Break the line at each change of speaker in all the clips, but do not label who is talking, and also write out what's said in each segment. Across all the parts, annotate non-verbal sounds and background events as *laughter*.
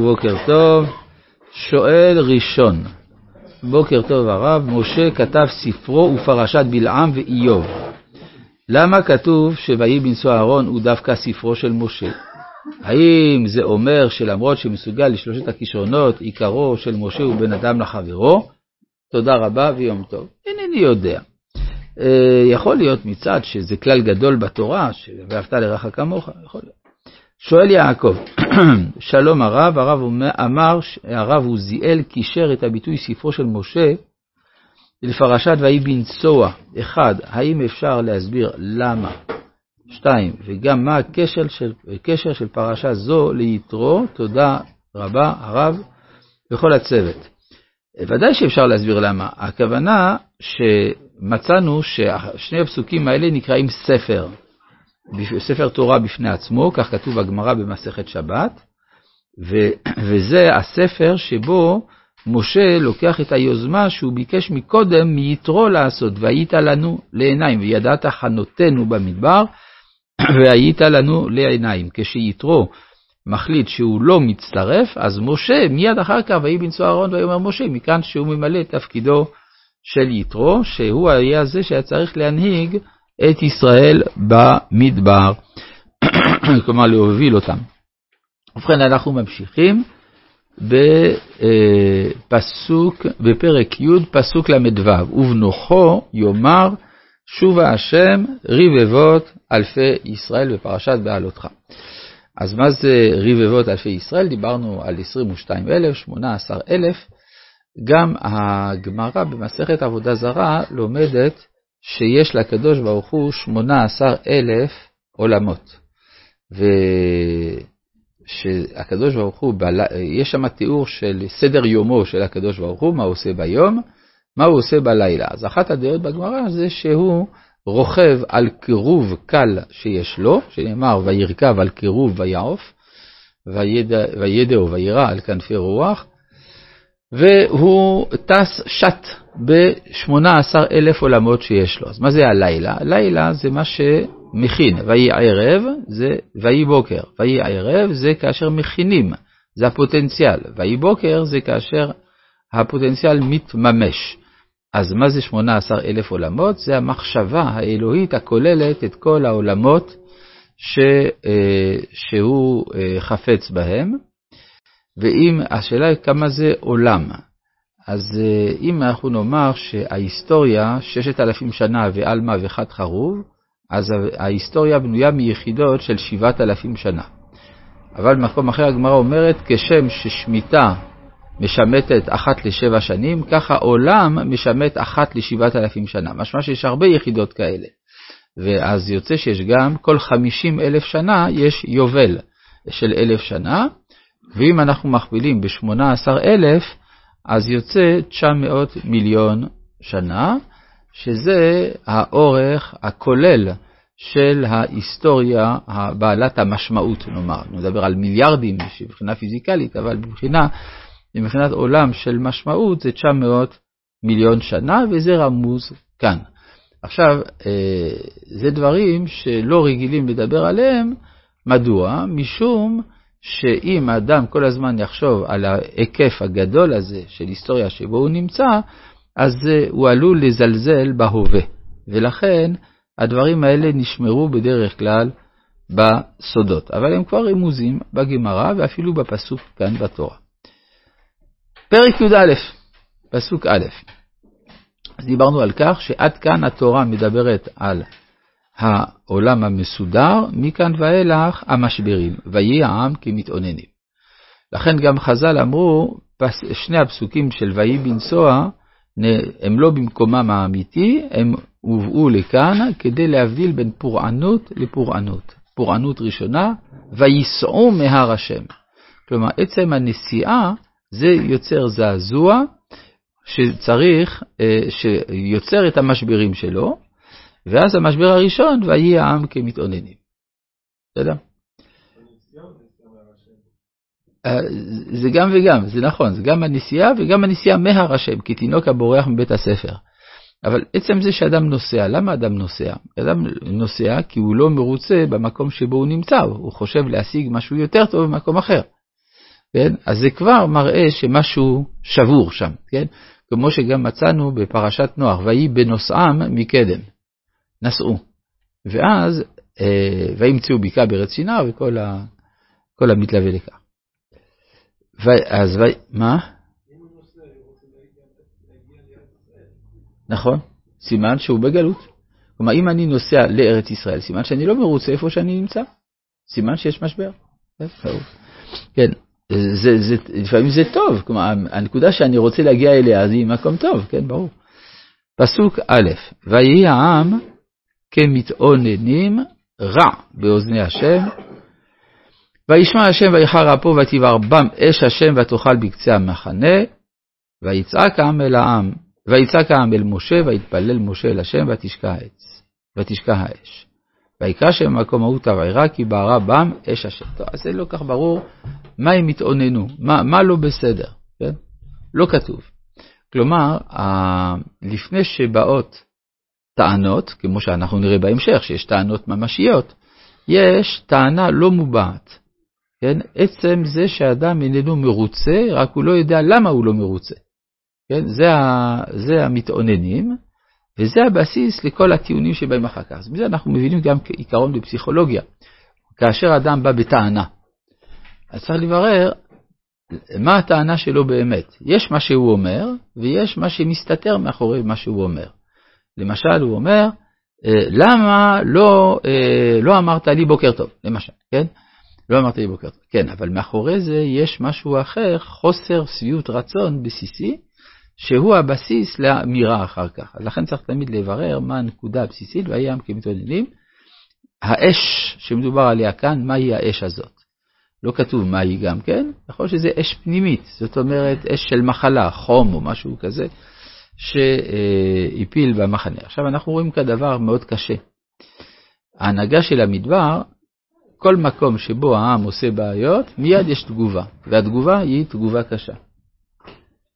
בוקר טוב, שואל ראשון, בוקר טוב הרב, משה כתב ספרו ופרשת בלעם ואיוב. למה כתוב שויהי בנשוא אהרון הוא דווקא ספרו של משה? האם זה אומר שלמרות שמסוגל לשלושת הכישרונות, עיקרו של משה הוא בין אדם לחברו? תודה רבה ויום טוב. אינני יודע. אה, יכול להיות מצד שזה כלל גדול בתורה, ואהבת לרעך כמוך, יכול להיות. שואל יעקב, *clears throat* שלום הרב, הרב אמר, הרב עוזיאל קישר את הביטוי ספרו של משה לפרשת ויהי בנצוע. אחד, האם אפשר להסביר למה? שתיים, וגם מה הקשר של, הקשר של פרשה זו ליתרו? תודה רבה, הרב, וכל הצוות. ודאי שאפשר להסביר למה. הכוונה שמצאנו ששני הפסוקים האלה נקראים ספר. ספר תורה בפני עצמו, כך כתוב הגמרא במסכת שבת, ו, וזה הספר שבו משה לוקח את היוזמה שהוא ביקש מקודם מיתרו לעשות, והיית לנו לעיניים, וידעת חנותנו במדבר, *clears throat* והיית לנו לעיניים. כשיתרו מחליט שהוא לא מצטרף, אז משה מיד אחר כך, ויהי בנשוא אהרון ויאמר משה, מכאן שהוא ממלא את תפקידו של יתרו, שהוא היה זה שהיה צריך להנהיג את ישראל במדבר, *coughs* כלומר להוביל אותם. ובכן, אנחנו ממשיכים בפסוק, בפרק י', פסוק ל"ו, ובנוחו יאמר, שובה השם רבבות אלפי ישראל בפרשת בעלותך. אז מה זה רבבות אלפי ישראל? דיברנו על 22,000, 18,000. גם הגמרא במסכת עבודה זרה לומדת שיש לקדוש ברוך הוא 18 אלף עולמות. ושהקדוש ברוך הוא, יש שם תיאור של סדר יומו של הקדוש ברוך הוא, מה הוא עושה ביום, מה הוא עושה בלילה. אז אחת הדעות בגמרא זה שהוא רוכב על קירוב קל שיש לו, שנאמר וירכב על קירוב ויעוף, וידעו וירא על כנפי רוח, והוא טס שט ב-18 אלף עולמות שיש לו. אז מה זה הלילה? הלילה זה מה שמכין, ויהי ערב זה ויהי בוקר, ויהי ערב זה כאשר מכינים, זה הפוטנציאל, ויהי בוקר זה כאשר הפוטנציאל מתממש. אז מה זה 18 אלף עולמות? זה המחשבה האלוהית הכוללת את כל העולמות ש, אה, שהוא אה, חפץ בהם. ואם, השאלה היא כמה זה עולם. אז אה, אם אנחנו נאמר שההיסטוריה, ששת אלפים שנה ועלמא וחד חרוב, אז ההיסטוריה בנויה מיחידות של שבעת אלפים שנה. אבל במקום אחר הגמרא אומרת, כשם ששמיטה משמטת אחת לשבע שנים, ככה עולם משמט אחת לשבעת אלפים שנה. משמע שיש הרבה יחידות כאלה. ואז יוצא שיש גם, כל חמישים אלף שנה יש יובל של אלף שנה, ואם אנחנו מכפילים ב-18,000, אז יוצא 900 מיליון שנה, שזה האורך הכולל של ההיסטוריה בעלת המשמעות, נאמר. נדבר על מיליארדים מבחינה פיזיקלית, אבל מבחינה, מבחינת עולם של משמעות זה 900 מיליון שנה, וזה רמוז כאן. עכשיו, אה, זה דברים שלא רגילים לדבר עליהם, מדוע? משום שאם האדם כל הזמן יחשוב על ההיקף הגדול הזה של היסטוריה שבו הוא נמצא, אז הוא עלול לזלזל בהווה. ולכן הדברים האלה נשמרו בדרך כלל בסודות, אבל הם כבר רמוזים בגמרא ואפילו בפסוק כאן בתורה. פרק י"א, פסוק א', אז דיברנו על כך שעד כאן התורה מדברת על העולם המסודר, מכאן ואילך המשברים, ויהי העם כמתאוננים. לכן גם חז"ל אמרו, שני הפסוקים של ויהי בנסוע, הם לא במקומם האמיתי, הם הובאו לכאן כדי להבדיל בין פורענות לפורענות. פורענות ראשונה, וייסעו מהר השם. כלומר, עצם הנסיעה זה יוצר זעזוע שצריך, אה, שיוצר את המשברים שלו, ואז המשבר הראשון, ויהי העם כמתאוננים. בסדר? אה, זה גם וגם, זה נכון, זה גם הנסיעה וגם הנסיעה מהר השם, כי תינוק הבורח מבית הספר. אבל עצם זה שאדם נוסע, למה אדם נוסע? אדם נוסע כי הוא לא מרוצה במקום שבו הוא נמצא, הוא חושב להשיג משהו יותר טוב במקום אחר. כן? אז זה כבר מראה שמשהו שבור שם, כן? כמו שגם מצאנו בפרשת נוח, ויהי בנוסעם מקדם, נסעו. ואז, אה, וימצאו בקעה בארץ שינר וכל ה, המתלווה לכך. אז. מה? נכון, סימן שהוא בגלות. כלומר, אם אני נוסע לארץ ישראל, סימן שאני לא מרוצה איפה שאני נמצא. סימן שיש משבר. כן, זה, זה, לפעמים זה טוב, כלומר, הנקודה שאני רוצה להגיע אליה היא מקום טוב, כן, ברור. פסוק א', ויהי העם כמתאוננים רע באוזני השם, וישמע השם ויחר אפו ותבער בם אש השם ותאכל בקצה המחנה, ויצעק העם אל העם, ויצעק העם אל משה, ויתפלל משה אל השם, ותשקע העץ, ותשקע האש. ויקרא שם במקום ההוא תבערה, כי בערה בם אש השם. טוב, אז זה לא כך ברור מה הם התאוננו, מה, מה לא בסדר, כן? לא כתוב. כלומר, לפני שבאות טענות, כמו שאנחנו נראה בהמשך, שיש טענות ממשיות, יש טענה לא מובעת. כן? עצם זה שאדם איננו מרוצה, רק הוא לא יודע למה הוא לא מרוצה. כן? זה, ה, זה המתאוננים, וזה הבסיס לכל הטיעונים שבאים אחר כך. אז מזה אנחנו מבינים גם עיקרון בפסיכולוגיה. כאשר אדם בא בטענה, אז צריך לברר מה הטענה שלו באמת. יש מה שהוא אומר, ויש מה שמסתתר מאחורי מה שהוא אומר. למשל, הוא אומר, אה, למה לא, אה, לא אמרת לי בוקר טוב, למשל, כן? לא אמרת לי בוקר טוב. כן, אבל מאחורי זה יש משהו אחר, חוסר שביעות רצון בסיסי, שהוא הבסיס לאמירה אחר כך. אז לכן צריך תמיד לברר מה הנקודה הבסיסית, ויהי עם כמתעודדים. האש שמדובר עליה כאן, מהי האש הזאת? לא כתוב מהי גם כן, יכול להיות שזה אש פנימית, זאת אומרת אש של מחלה, חום או משהו כזה, שהפיל במחנה. עכשיו אנחנו רואים כאן דבר מאוד קשה. ההנהגה של המדבר, כל מקום שבו העם עושה בעיות, מיד יש תגובה, והתגובה היא תגובה קשה.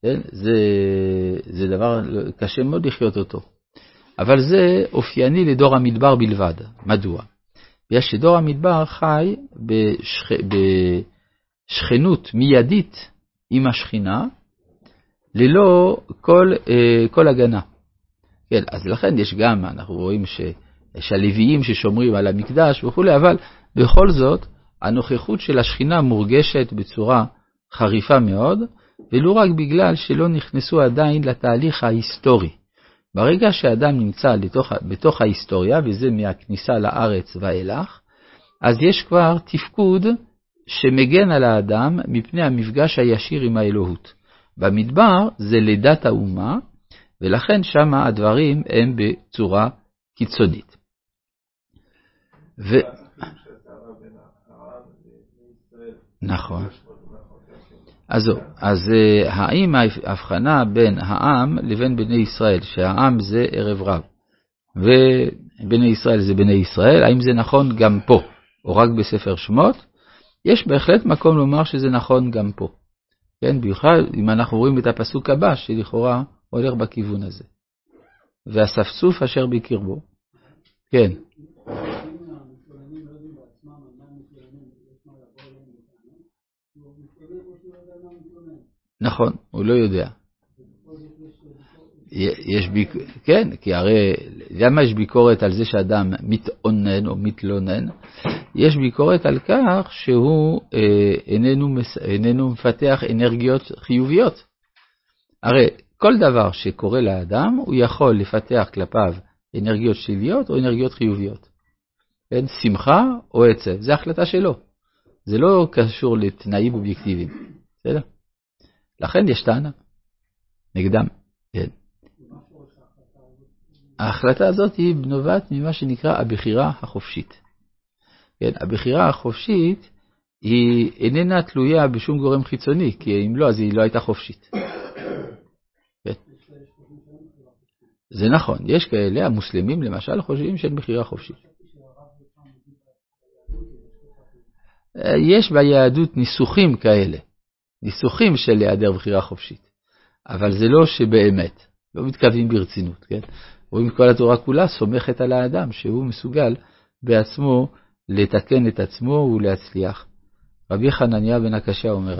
כן? זה, זה דבר קשה מאוד לחיות אותו. אבל זה אופייני לדור המדבר בלבד. מדוע? בגלל שדור המדבר חי בשכ... בשכנות מיידית עם השכינה, ללא כל, אה, כל הגנה. כן, אז לכן יש גם, אנחנו רואים שיש הלוויים ששומרים על המקדש וכולי, אבל בכל זאת, הנוכחות של השכינה מורגשת בצורה חריפה מאוד, ולו רק בגלל שלא נכנסו עדיין לתהליך ההיסטורי. ברגע שאדם נמצא לתוך, בתוך ההיסטוריה, וזה מהכניסה לארץ ואילך, אז יש כבר תפקוד שמגן על האדם מפני המפגש הישיר עם האלוהות. במדבר זה לידת האומה, ולכן שם הדברים הם בצורה קיצונית. ו... נכון. אז זהו, אז אה, האם ההבחנה בין העם לבין בני ישראל, שהעם זה ערב רב, ובני ישראל זה בני ישראל, האם זה נכון גם פה, או רק בספר שמות? יש בהחלט מקום לומר שזה נכון גם פה. כן, במיוחד אם אנחנו רואים את הפסוק הבא, שלכאורה הולך בכיוון הזה. והספסוף אשר בקרבו. כן. נכון, הוא לא יודע. יש ביק... כן, כי הרי למה יש ביקורת על זה שאדם מתאונן או מתלונן? יש ביקורת על כך שהוא אה, איננו, מס... איננו מפתח אנרגיות חיוביות. הרי כל דבר שקורה לאדם, הוא יכול לפתח כלפיו אנרגיות שליליות או אנרגיות חיוביות. כן, שמחה או עצב, זו החלטה שלו. זה לא קשור לתנאים אובייקטיביים, בסדר? לכן יש טענה נגדם. ההחלטה הזאת היא נובעת ממה שנקרא הבחירה החופשית. כן, הבחירה החופשית היא איננה תלויה בשום גורם חיצוני, כי אם לא, אז היא לא הייתה חופשית. כן. זה נכון, יש כאלה, המוסלמים למשל, חושבים שאין בחירה חופשית. יש ביהדות ניסוחים כאלה, ניסוחים של היעדר בחירה חופשית, אבל זה לא שבאמת, לא מתכוונים ברצינות, כן? רואים כל התורה כולה סומכת על האדם, שהוא מסוגל בעצמו לתקן את עצמו ולהצליח. רבי חנניה בן הקשיא אומר,